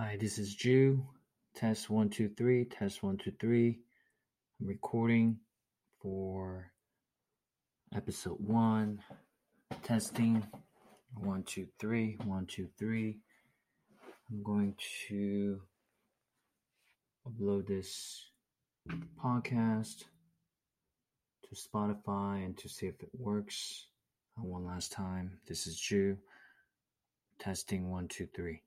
Hi, this is Jew. Test one, two, three. Test one, two, three. I'm recording for episode one. Testing one, two, three. One, two, three. I'm going to upload this podcast to Spotify and to see if it works. Uh, one last time. This is Jew. Testing one, two, three.